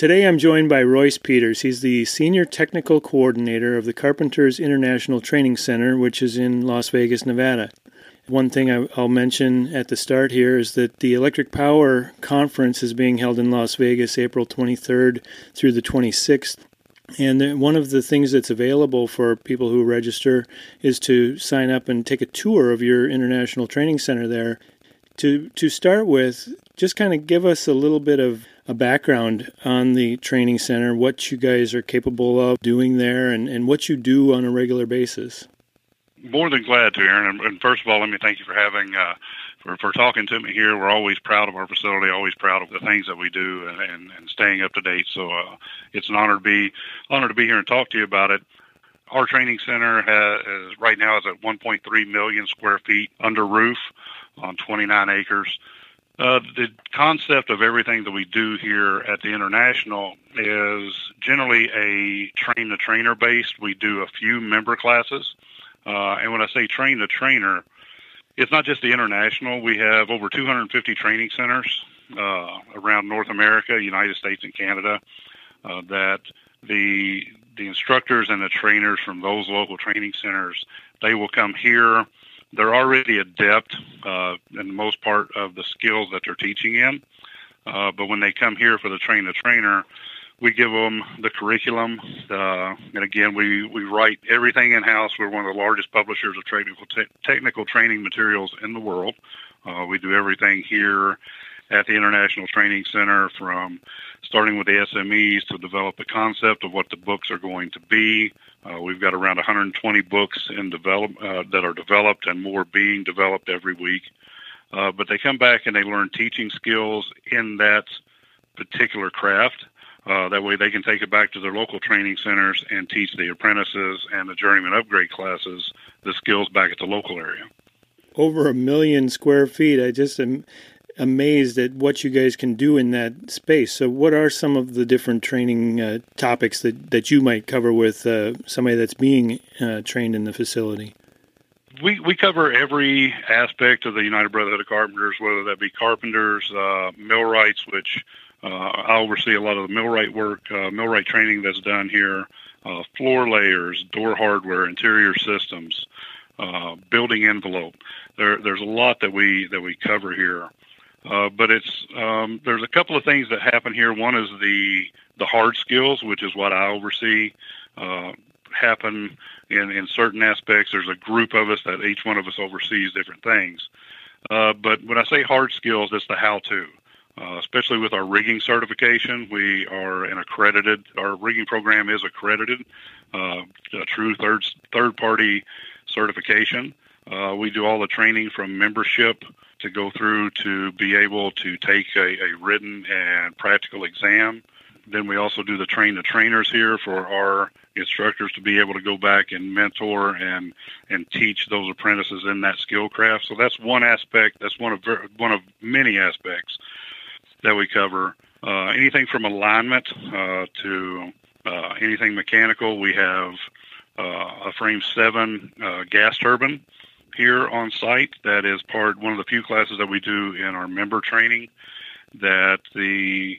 Today I'm joined by Royce Peters. He's the Senior Technical Coordinator of the Carpenters International Training Center, which is in Las Vegas, Nevada. One thing I'll mention at the start here is that the Electric Power Conference is being held in Las Vegas April 23rd through the 26th. And one of the things that's available for people who register is to sign up and take a tour of your international training center there. To to start with, just kind of give us a little bit of a background on the training center, what you guys are capable of doing there, and, and what you do on a regular basis. More than glad to, Aaron. And first of all, let me thank you for having uh, for, for talking to me here. We're always proud of our facility, always proud of the things that we do, and, and, and staying up to date. So uh, it's an honor to be honor to be here and talk to you about it. Our training center has, is right now is at 1.3 million square feet under roof on 29 acres. Uh, the concept of everything that we do here at the International is generally a train the trainer based. We do a few member classes. Uh, and when I say train the trainer, it's not just the International. We have over 250 training centers uh, around North America, United States, and Canada uh, that the the instructors and the trainers from those local training centers they will come here they're already adept uh, in the most part of the skills that they're teaching in. Uh, but when they come here for the train the trainer, we give them the curriculum. Uh, and again, we, we write everything in house. We're one of the largest publishers of technical, te- technical training materials in the world. Uh, we do everything here at the International Training Center from starting with the SMEs to develop the concept of what the books are going to be, uh, we've got around 120 books in develop uh, that are developed and more being developed every week. Uh, but they come back and they learn teaching skills in that particular craft. Uh, that way, they can take it back to their local training centers and teach the apprentices and the journeyman upgrade classes the skills back at the local area. Over a million square feet. I just am amazed at what you guys can do in that space. So, what are some of the different training uh, topics that, that you might cover with uh, somebody that's being uh, trained in the facility? We, we cover every aspect of the United Brotherhood of Carpenters, whether that be carpenters, uh, millwrights, which uh, I oversee a lot of the millwright work, uh, millwright training that's done here, floor layers, door hardware, interior systems, building envelope. There, there's a lot that we that we cover here. Uh, but it's um, there's a couple of things that happen here. One is the the hard skills, which is what I oversee, uh, happen in in certain aspects. There's a group of us that each one of us oversees different things. Uh, but when I say hard skills, it's the how-to. Uh, especially with our rigging certification, we are an accredited. Our rigging program is accredited, uh, a true third third party certification. Uh, we do all the training from membership to go through to be able to take a, a written and practical exam. Then we also do the train the trainers here for our instructors to be able to go back and mentor and and teach those apprentices in that skill craft. So that's one aspect. That's one of one of many aspects that we cover. Uh, anything from alignment uh, to uh, anything mechanical. We have uh, a frame seven uh, gas turbine here on site. That is part one of the few classes that we do in our member training. That the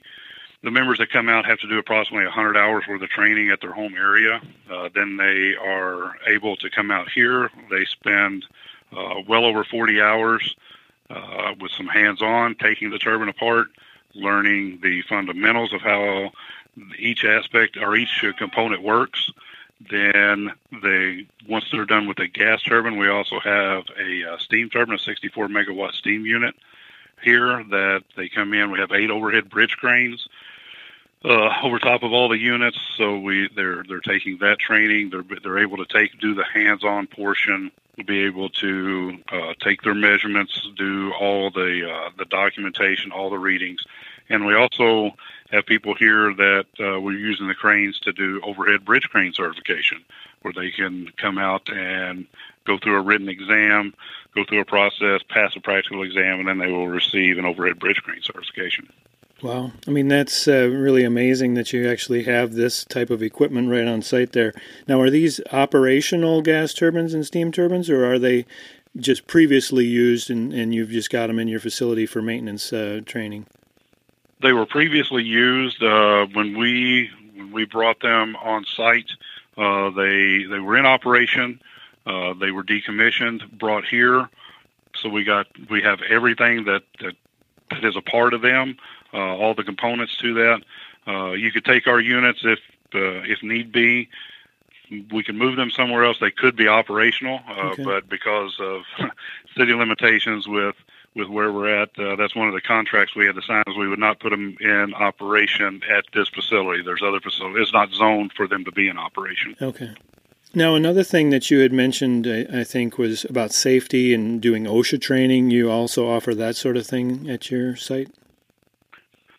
the members that come out have to do approximately 100 hours worth of training at their home area. Uh, then they are able to come out here. They spend uh, well over 40 hours uh, with some hands-on, taking the turbine apart, learning the fundamentals of how each aspect or each component works. Then they once they're done with the gas turbine, we also have a uh, steam turbine, a 64 megawatt steam unit here that they come in. We have eight overhead bridge cranes uh, over top of all the units, so we they're they're taking that training. They're they're able to take do the hands-on portion, be able to uh, take their measurements, do all the uh, the documentation, all the readings, and we also have people here that uh, we're using the cranes to do overhead bridge crane certification, where they can come out and go through a written exam, go through a process, pass a practical exam, and then they will receive an overhead bridge crane certification. Wow. I mean, that's uh, really amazing that you actually have this type of equipment right on site there. Now, are these operational gas turbines and steam turbines, or are they just previously used and, and you've just got them in your facility for maintenance uh, training? They were previously used uh, when we when we brought them on site. Uh, they they were in operation. Uh, they were decommissioned, brought here. So we got we have everything that that, that is a part of them, uh, all the components to that. Uh, you could take our units if uh, if need be. We can move them somewhere else. They could be operational, uh, okay. but because of city limitations with with where we're at. Uh, that's one of the contracts we had to sign is we would not put them in operation at this facility. There's other facilities. It's not zoned for them to be in operation. Okay. Now, another thing that you had mentioned, I, I think, was about safety and doing OSHA training. You also offer that sort of thing at your site?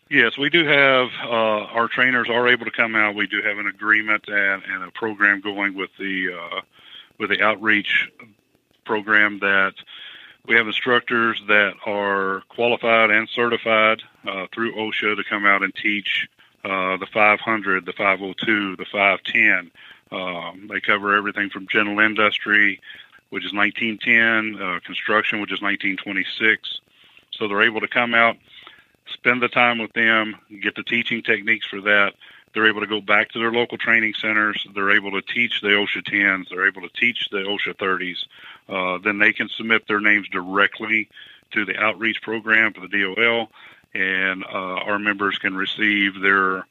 Yes, we do have uh, our trainers are able to come out. We do have an agreement and, and a program going with the uh, with the outreach program that we have instructors that are qualified and certified uh, through OSHA to come out and teach uh, the 500, the 502, the 510. Um, they cover everything from general industry, which is 1910, uh, construction, which is 1926. So they're able to come out, spend the time with them, get the teaching techniques for that. They're able to go back to their local training centers. They're able to teach the OSHA 10s. They're able to teach the OSHA 30s. Uh, then they can submit their names directly to the outreach program for the DOL, and uh, our members can receive their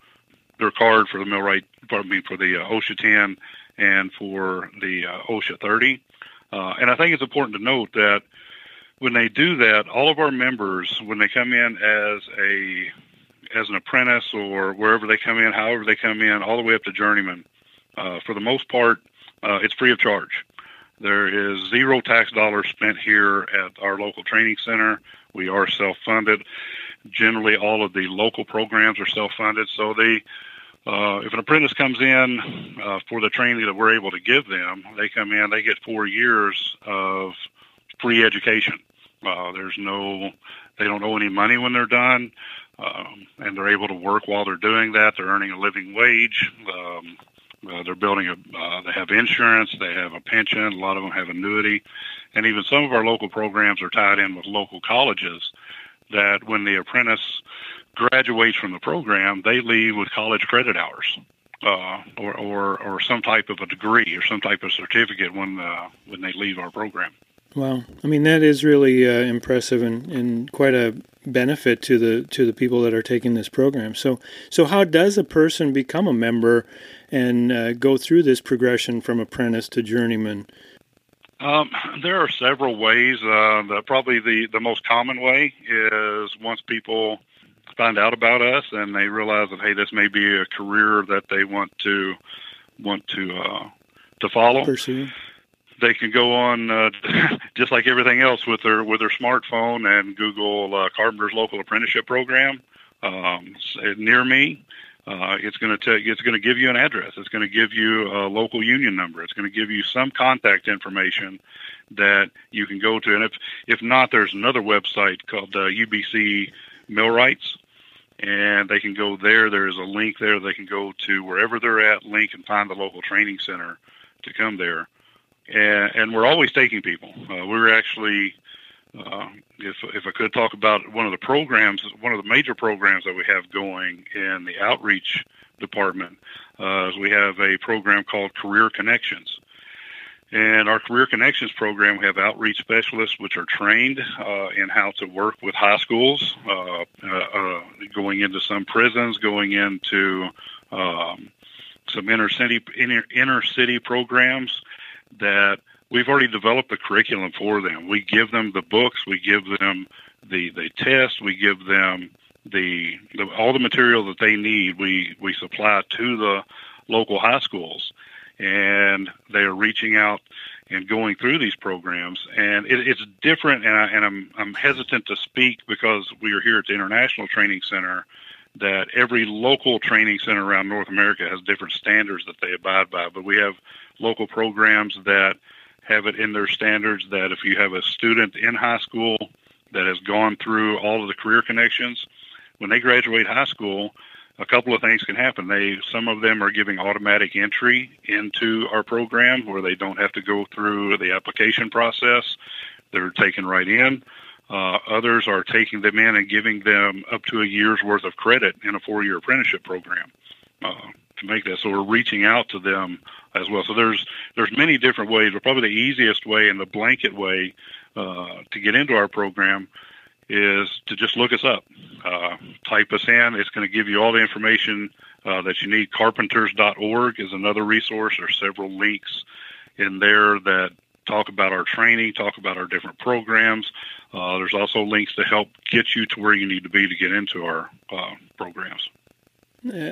their card for the millwright, pardon me, for the uh, OSHA 10 and for the uh, OSHA 30. Uh, and I think it's important to note that when they do that, all of our members, when they come in as a as an apprentice or wherever they come in, however they come in, all the way up to journeyman, uh, for the most part, uh, it's free of charge. There is zero tax dollars spent here at our local training center. We are self-funded. Generally, all of the local programs are self-funded. So they, uh, if an apprentice comes in uh, for the training that we're able to give them, they come in, they get four years of free education. Uh, there's no, they don't owe any money when they're done, um, and they're able to work while they're doing that. They're earning a living wage. Um, uh, they're building a. Uh, they have insurance. They have a pension. A lot of them have annuity, and even some of our local programs are tied in with local colleges. That when the apprentice graduates from the program, they leave with college credit hours, uh, or, or or some type of a degree or some type of certificate when uh, when they leave our program. Wow, I mean that is really uh, impressive and, and quite a benefit to the to the people that are taking this program. So so how does a person become a member and uh, go through this progression from apprentice to journeyman? Um, there are several ways. Uh, the, probably the, the most common way is once people find out about us and they realize that hey, this may be a career that they want to want to uh, to follow. Pursue. They can go on uh, just like everything else with their with their smartphone and Google uh, Carpenter's local apprenticeship program um, near me uh, it's going to it's going to give you an address. It's going to give you a local union number. It's going to give you some contact information that you can go to. And if if not, there's another website called uh, UBC Millwrights, and they can go there. There's a link there. They can go to wherever they're at, link and find the local training center to come there. And, and we're always taking people. Uh, we're actually uh, if if I could talk about one of the programs, one of the major programs that we have going in the outreach department, uh, is we have a program called Career Connections. And our Career Connections program, we have outreach specialists which are trained uh, in how to work with high schools, uh, uh, uh, going into some prisons, going into um, some inner city inner, inner city programs that we've already developed the curriculum for them. We give them the books, we give them the the tests, we give them the, the all the material that they need. We we supply to the local high schools, and they are reaching out and going through these programs. And it, it's different, and, I, and I'm I'm hesitant to speak because we are here at the International Training Center. That every local training center around North America has different standards that they abide by, but we have local programs that have it in their standards that if you have a student in high school that has gone through all of the career connections, when they graduate high school, a couple of things can happen. They some of them are giving automatic entry into our program where they don't have to go through the application process. They're taken right in. Uh, others are taking them in and giving them up to a year's worth of credit in a four-year apprenticeship program uh, to make that. So we're reaching out to them as well. So there's there's many different ways, but probably the easiest way and the blanket way uh, to get into our program is to just look us up. Uh, type us in. It's going to give you all the information uh, that you need. Carpenters.org is another resource. There's several links in there that talk about our training, talk about our different programs. Uh, there's also links to help get you to where you need to be to get into our uh, programs.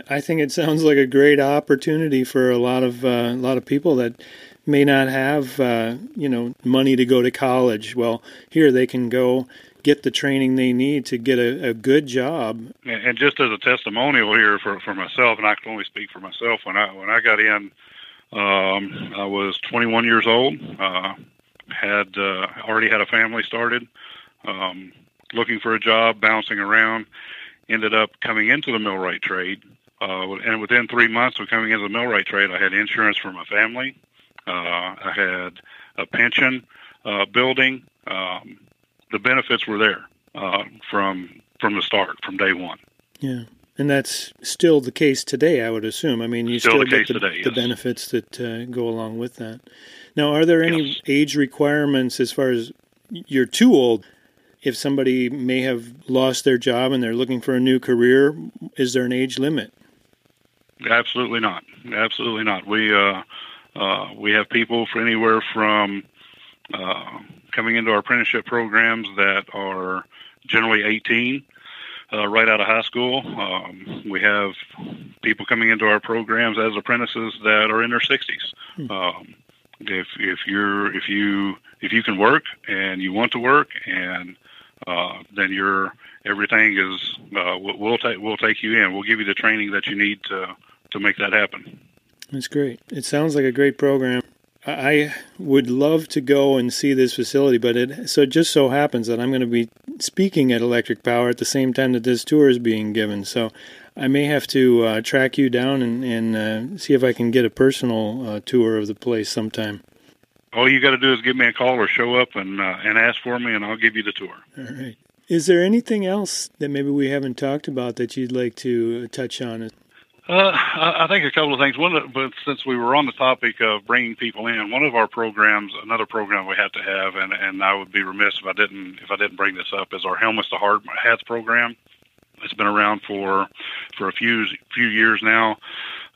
I think it sounds like a great opportunity for a lot of uh, a lot of people that may not have uh, you know money to go to college. Well, here they can go get the training they need to get a, a good job. And just as a testimonial here for, for myself, and I can only speak for myself. When I when I got in, um, I was 21 years old. Uh, had uh, already had a family started. Um, looking for a job, bouncing around. Ended up coming into the millwright trade. Uh, and within three months of coming into the millwright trade, I had insurance for my family. Uh, I had a pension uh, building. Um, the benefits were there uh, from from the start, from day one. Yeah. And that's still the case today, I would assume. I mean, you still, still the get the, today, yes. the, benefits that uh, go along with that. Now, are there any yes. age requirements as far as you're too old? If somebody may have lost their job and they're looking for a new career, is there an age limit? Absolutely not. Absolutely not. We uh, uh, we have people for anywhere from uh, coming into our apprenticeship programs that are generally 18 uh, right out of high school. Um, we have people coming into our programs as apprentices that are in their 60s. Hmm. Um, if if you're if you if you can work and you want to work and uh, then you're everything is uh, we'll, take we'll take you in. We'll give you the training that you need to to make that happen. That's great. It sounds like a great program. I would love to go and see this facility, but it so it just so happens that I'm going to be speaking at Electric Power at the same time that this tour is being given. So I may have to uh, track you down and, and uh, see if I can get a personal uh, tour of the place sometime. All you got to do is give me a call or show up and uh, and ask for me, and I'll give you the tour. All right. Is there anything else that maybe we haven't talked about that you'd like to touch on? Uh, I think a couple of things. One, but since we were on the topic of bringing people in, one of our programs, another program we have to have, and, and I would be remiss if I didn't if I didn't bring this up, is our helmets to hard hats program. It's been around for for a few few years now.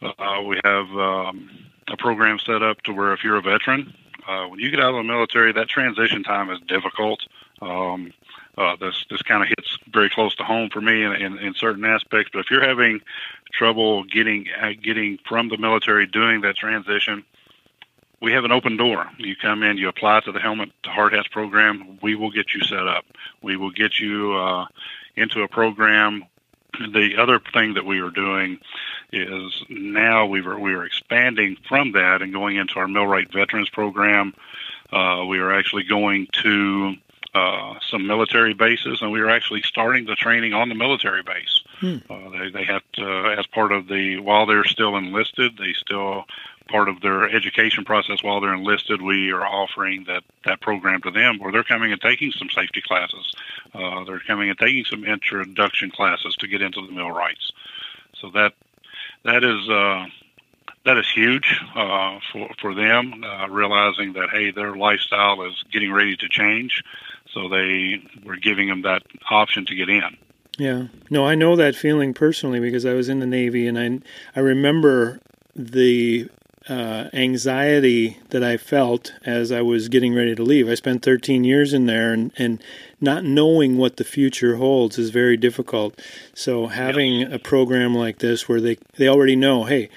Uh, we have um, a program set up to where if you're a veteran, uh, when you get out of the military, that transition time is difficult. Um, uh, this this kind of hits very close to home for me in, in, in certain aspects. But if you're having trouble getting uh, getting from the military doing that transition, we have an open door. You come in, you apply to the helmet to hard hats program. We will get you set up. We will get you uh, into a program. The other thing that we are doing is now we were we are expanding from that and going into our millwright veterans program. Uh, we are actually going to uh, some military bases, and we are actually starting the training on the military base. Hmm. Uh, they they have to, as part of the while they're still enlisted, they still part of their education process while they're enlisted. We are offering that that program to them, where they're coming and taking some safety classes. Uh, they're coming and taking some introduction classes to get into the millwrights. So that that is. Uh, that is huge uh, for for them, uh, realizing that hey, their lifestyle is getting ready to change, so they were giving them that option to get in. Yeah, no, I know that feeling personally because I was in the Navy, and I I remember the uh, anxiety that I felt as I was getting ready to leave. I spent 13 years in there, and, and not knowing what the future holds is very difficult. So having a program like this where they, they already know, hey,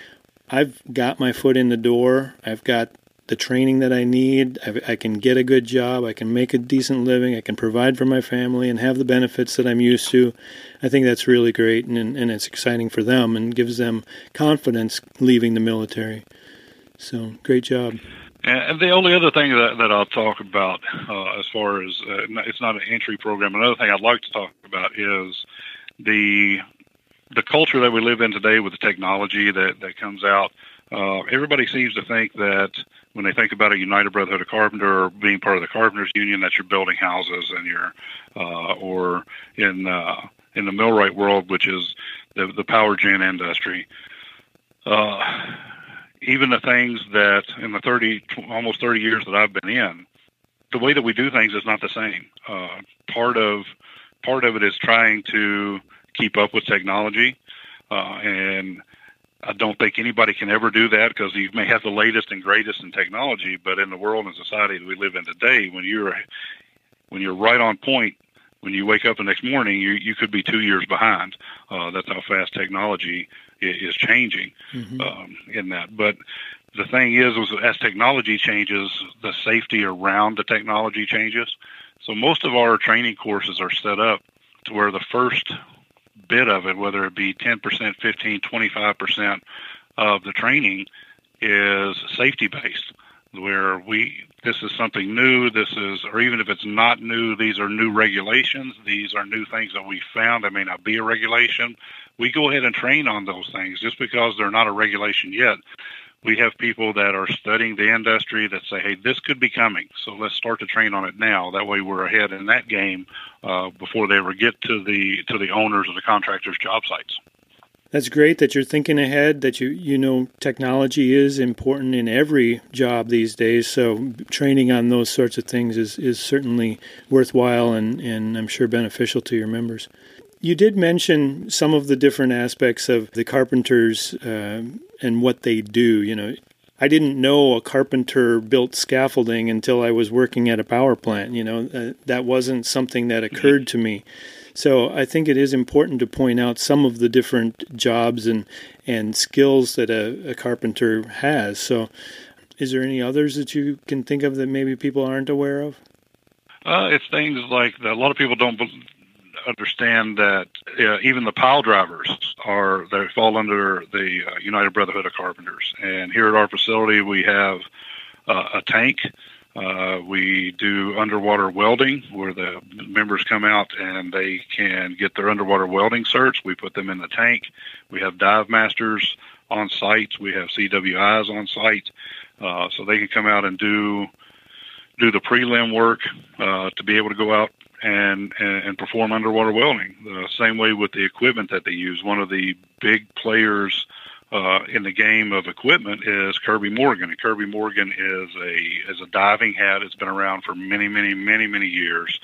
I've got my foot in the door, I've got the training that I need, I, I can get a good job, I can make a decent living, I can provide for my family, and have the benefits that I'm used to. I think that's really great, and, and it's exciting for them and gives them confidence leaving the military. So, great job. And the only other thing that, that I'll talk about uh, as far as uh, it's not an entry program, another thing I'd like to talk about is the the culture that we live in today with the technology that, that comes out. uh, everybody seems to think that when they think about a United Brotherhood of Carpenter or being part of the Carpenters Union, that you're building houses and you're, uh, or in uh, in the millwright world, which is the the power gen industry. Uh, even the things that in the 30, almost 30 years that I've been in, the way that we do things is not the same. Uh, part of part of it is trying to keep up with technology, uh, and I don't think anybody can ever do that because you may have the latest and greatest in technology, but in the world and society that we live in today, when you're when you're right on point, when you wake up the next morning, you you could be two years behind. Uh, that's how fast technology is changing mm-hmm. um, in that. But the thing is, was as technology changes, the safety around the technology changes. So most of our training courses are set up to where the first bit of it, whether it be 10%, 15, 25% of the training is safety based, where we this is something new. This is, or even if it's not new, these are new regulations. These are new things that we found that may not be a regulation. We go ahead and train on those things just because they're not a regulation yet. We have people that are studying the industry that say, "Hey, this could be coming, so let's start to train on it now." That way, we're ahead in that game uh, before they ever get to the to the owners of the contractors' job sites. That's great that you're thinking ahead, that you you know technology is important in every job these days. So training on those sorts of things is, is certainly worthwhile and, and I'm sure beneficial to your members. You did mention some of the different aspects of the carpenters uh, and what they do. You know, I didn't know a carpenter built scaffolding until I was working at a power plant. You know, uh, that wasn't something that occurred to me. So I think it is important to point out some of the different jobs and and skills that a, a carpenter has. So, is there any others that you can think of that maybe people aren't aware of? Uh, it's things like that. A lot of people don't understand that uh, even the pile drivers are they fall under the uh, United Brotherhood of Carpenters. And here at our facility, we have uh, a tank uh, we do underwater welding where the members come out and they can get their underwater welding certs. We put them in the tank. We have dive masters on site. We have CWIs on site. Uh, so they can come out and do do the prelim work uh, to be able to go out and, and, and perform underwater welding. The same way with the equipment that they use. One of the big players uh, in the game of equipment is Kirby Morgan. And Kirby Morgan is a is a diving hat. It's been around for many, many, many, many years.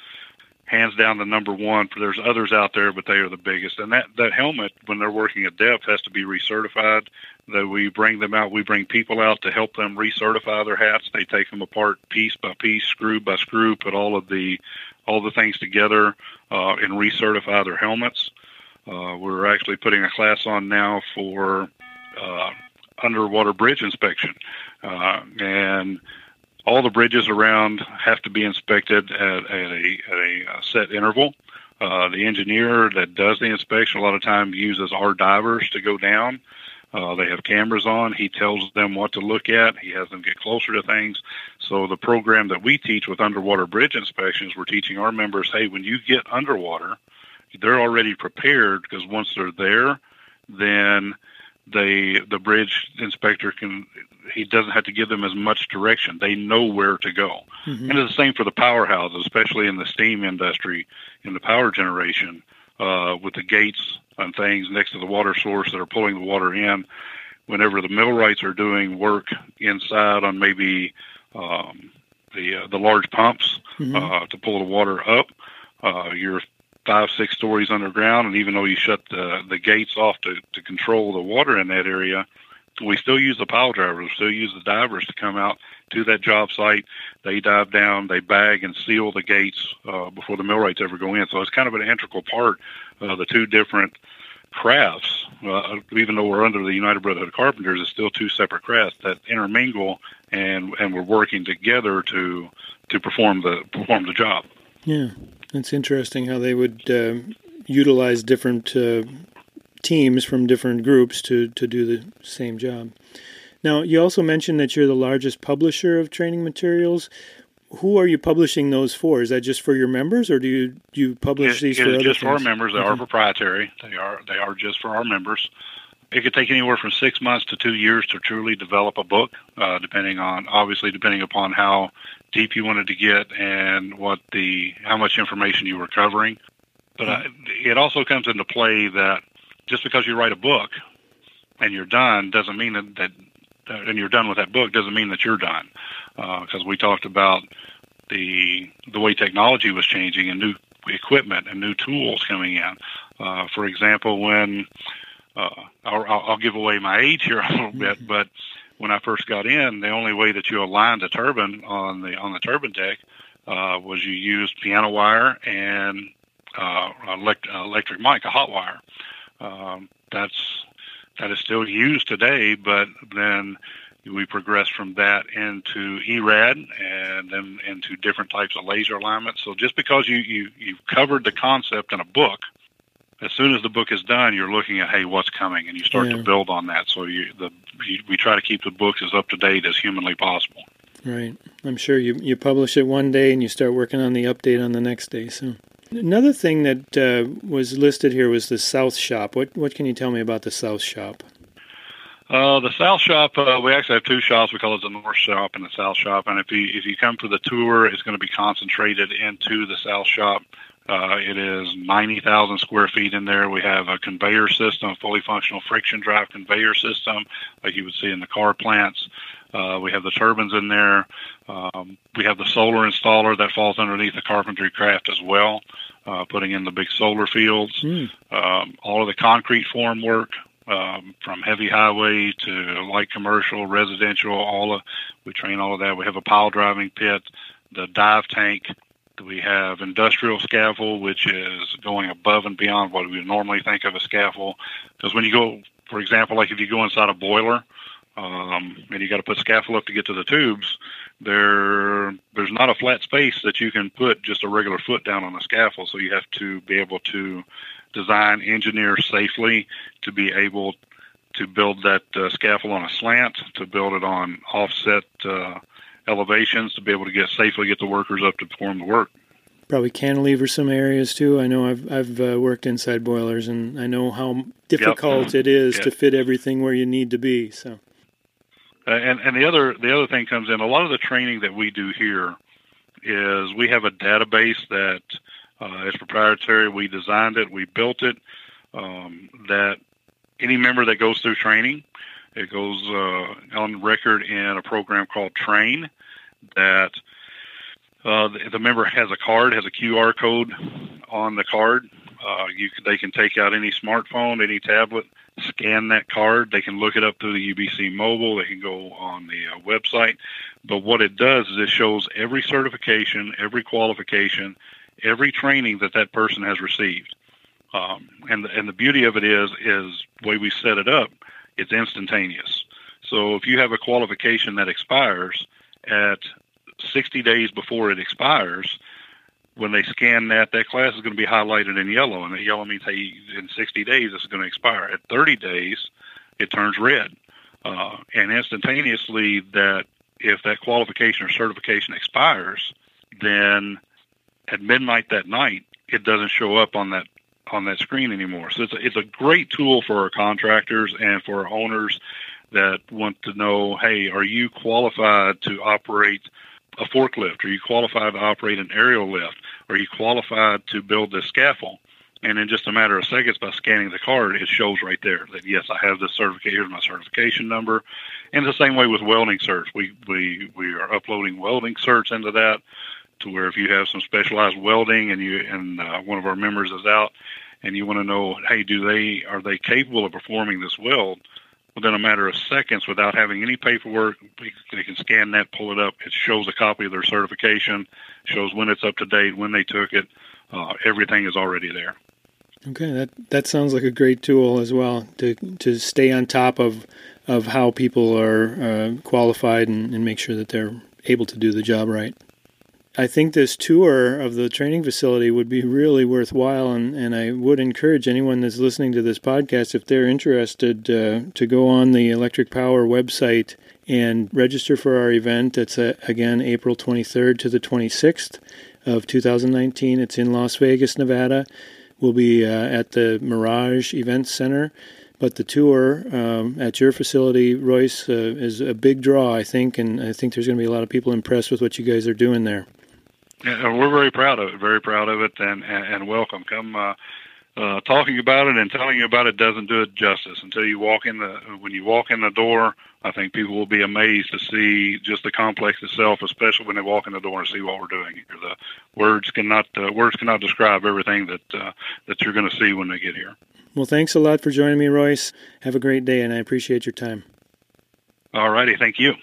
Hands down, the number one. There's others out there, but they are the biggest. And that that helmet, when they're working at depth, has to be recertified. That we bring them out. We bring people out to help them recertify their hats. They take them apart piece by piece, screw by screw, put all of the all the things together, uh, and recertify their helmets. Uh, we're actually putting a class on now for uh, underwater bridge inspection, uh, and all the bridges around have to be inspected at, at, a, at a set interval. Uh, the engineer that does the inspection a lot of times uses our divers to go down. Uh, they have cameras on. He tells them what to look at. He has them get closer to things. So the program that we teach with underwater bridge inspections, we're teaching our members, hey, when you get underwater, they're already prepared because once they're there, then they the bridge inspector can he doesn't have to give them as much direction. They know where to go. Mm-hmm. And it's the same for the powerhouses, especially in the steam industry, in the power generation, uh, with the gates and things next to the water source that are pulling the water in. Whenever the millwrights are doing work inside on maybe um, the uh, the large pumps mm-hmm. uh, to pull the water up, uh, you're five, six stories underground, and even though you shut the the gates off to to control the water in that area, we still use the pile drivers. We still use the divers to come out to that job site. They dive down, they bag and seal the gates uh, before the millwrights ever go in. So it's kind of an integral part of the two different crafts. Uh, even though we're under the United Brotherhood of Carpenters, it's still two separate crafts that intermingle and and we're working together to to perform the perform the job. Yeah. It's interesting how they would uh, utilize different uh, teams from different groups to, to do the same job. Now, you also mentioned that you're the largest publisher of training materials. Who are you publishing those for? Is that just for your members, or do you do you publish it, these it for other just things? for our members? They okay. are proprietary. They are they are just for our members. It could take anywhere from six months to two years to truly develop a book, uh, depending on obviously depending upon how deep you wanted to get and what the how much information you were covering. But it also comes into play that just because you write a book and you're done doesn't mean that, that and you're done with that book doesn't mean that you're done because uh, we talked about the the way technology was changing and new equipment and new tools coming in. Uh, for example, when uh, I'll, I'll, give away my age here a little bit, but when I first got in, the only way that you aligned a turbine on the on the turbine deck uh, was you used piano wire and uh, elect- electric mic, a hot wire. Um, that's that is still used today, but then we progressed from that into ERAD and then into different types of laser alignment. So just because you, you you've covered the concept in a book as soon as the book is done, you're looking at hey, what's coming, and you start yeah. to build on that. So you, the you, we try to keep the books as up to date as humanly possible. Right. I'm sure you you publish it one day and you start working on the update on the next day. So another thing that uh, was listed here was the South Shop. What what can you tell me about the South Shop? Uh, the South Shop, uh, we actually have two shops. We call it the North Shop and the South Shop. And if you if you come for the tour, it's going to be concentrated into the South Shop. Uh, it is 90,000 square feet in there. We have a conveyor system, a fully functional friction drive conveyor system, like you would see in the car plants. Uh, we have the turbines in there. Um, we have the solar installer that falls underneath the carpentry craft as well, uh, putting in the big solar fields. Mm. Um, all of the concrete form work, um, from heavy highway to light commercial, residential, all of we train all of that. We have a pile driving pit, the dive tank, we have industrial scaffold, which is going above and beyond what we normally think of a scaffold. Because when you go, for example, like if you go inside a boiler um, and you got to put scaffold up to get to the tubes, there there's not a flat space that you can put just a regular foot down on a scaffold. So you have to be able to design, engineer safely to be able to build that uh, scaffold on a slant, to build it on offset. Uh, elevations to be able to get safely get the workers up to perform the work. Probably cantilever some areas too. I know I've I've uh, worked inside boilers and I know how difficult yep. it is yep. to fit everything where you need to be. So, uh, and and the other the other thing comes in. A lot of the training that we do here is we have a database that uh, is proprietary. We designed it, we built it. Um, that any member that goes through training it goes uh, on record in a program called Train that uh, the, the, member has a card, has a QR code on the card. Uh, you they can take out any smartphone, any tablet, scan that card. They can look it up through the UBC mobile. They can go on the uh, website. But what it does is it shows every certification, every qualification, every training that that person has received. Um, and the, and the beauty of it is is the way we set it up it's instantaneous. So if you have a qualification that expires at 60 days before it expires, when they scan that, that class is going to be highlighted in yellow, and the yellow means hey, in 60 days it's going to expire. At 30 days, it turns red, uh, and instantaneously that if that qualification or certification expires, then at midnight that night it doesn't show up on that on that screen anymore. So it's a, it's a great tool for our contractors and for our owners that want to know, hey, are you qualified to operate a forklift? Are you qualified to operate an aerial lift? Are you qualified to build this scaffold? And in just a matter of seconds, by scanning the card, it shows right there that yes, I have this certification. Here's my certification number. And the same way with welding certs, we we we are uploading welding certs into that to where if you have some specialized welding and you and uh, one of our members is out and you want to know, hey, do they are they capable of performing this weld? Within a matter of seconds, without having any paperwork, they can scan that, pull it up. It shows a copy of their certification, shows when it's up to date, when they took it. Uh, everything is already there. Okay, that that sounds like a great tool as well to to stay on top of of how people are uh, qualified and, and make sure that they're able to do the job right. I think this tour of the training facility would be really worthwhile, and, and I would encourage anyone that's listening to this podcast, if they're interested, uh, to go on the Electric Power website and register for our event. It's uh, again April 23rd to the 26th of 2019. It's in Las Vegas, Nevada. We'll be uh, at the Mirage Event Center. but the tour um, at your facility, Royce, uh, is a big draw, I think, and I think there's going to be a lot of people impressed with what you guys are doing there. Yeah, we're very proud of it, very proud of it, and and, and welcome. Come. Uh, uh, talking about it and telling you about it doesn't do it justice until you walk in the when you walk in the door I think people will be amazed to see just the complex itself, especially when they walk in the door and see what we're doing here. The words cannot uh, words cannot describe everything that uh, that you're going to see when they get here. Well, thanks a lot for joining me, Royce. Have a great day, and I appreciate your time. All righty, thank you.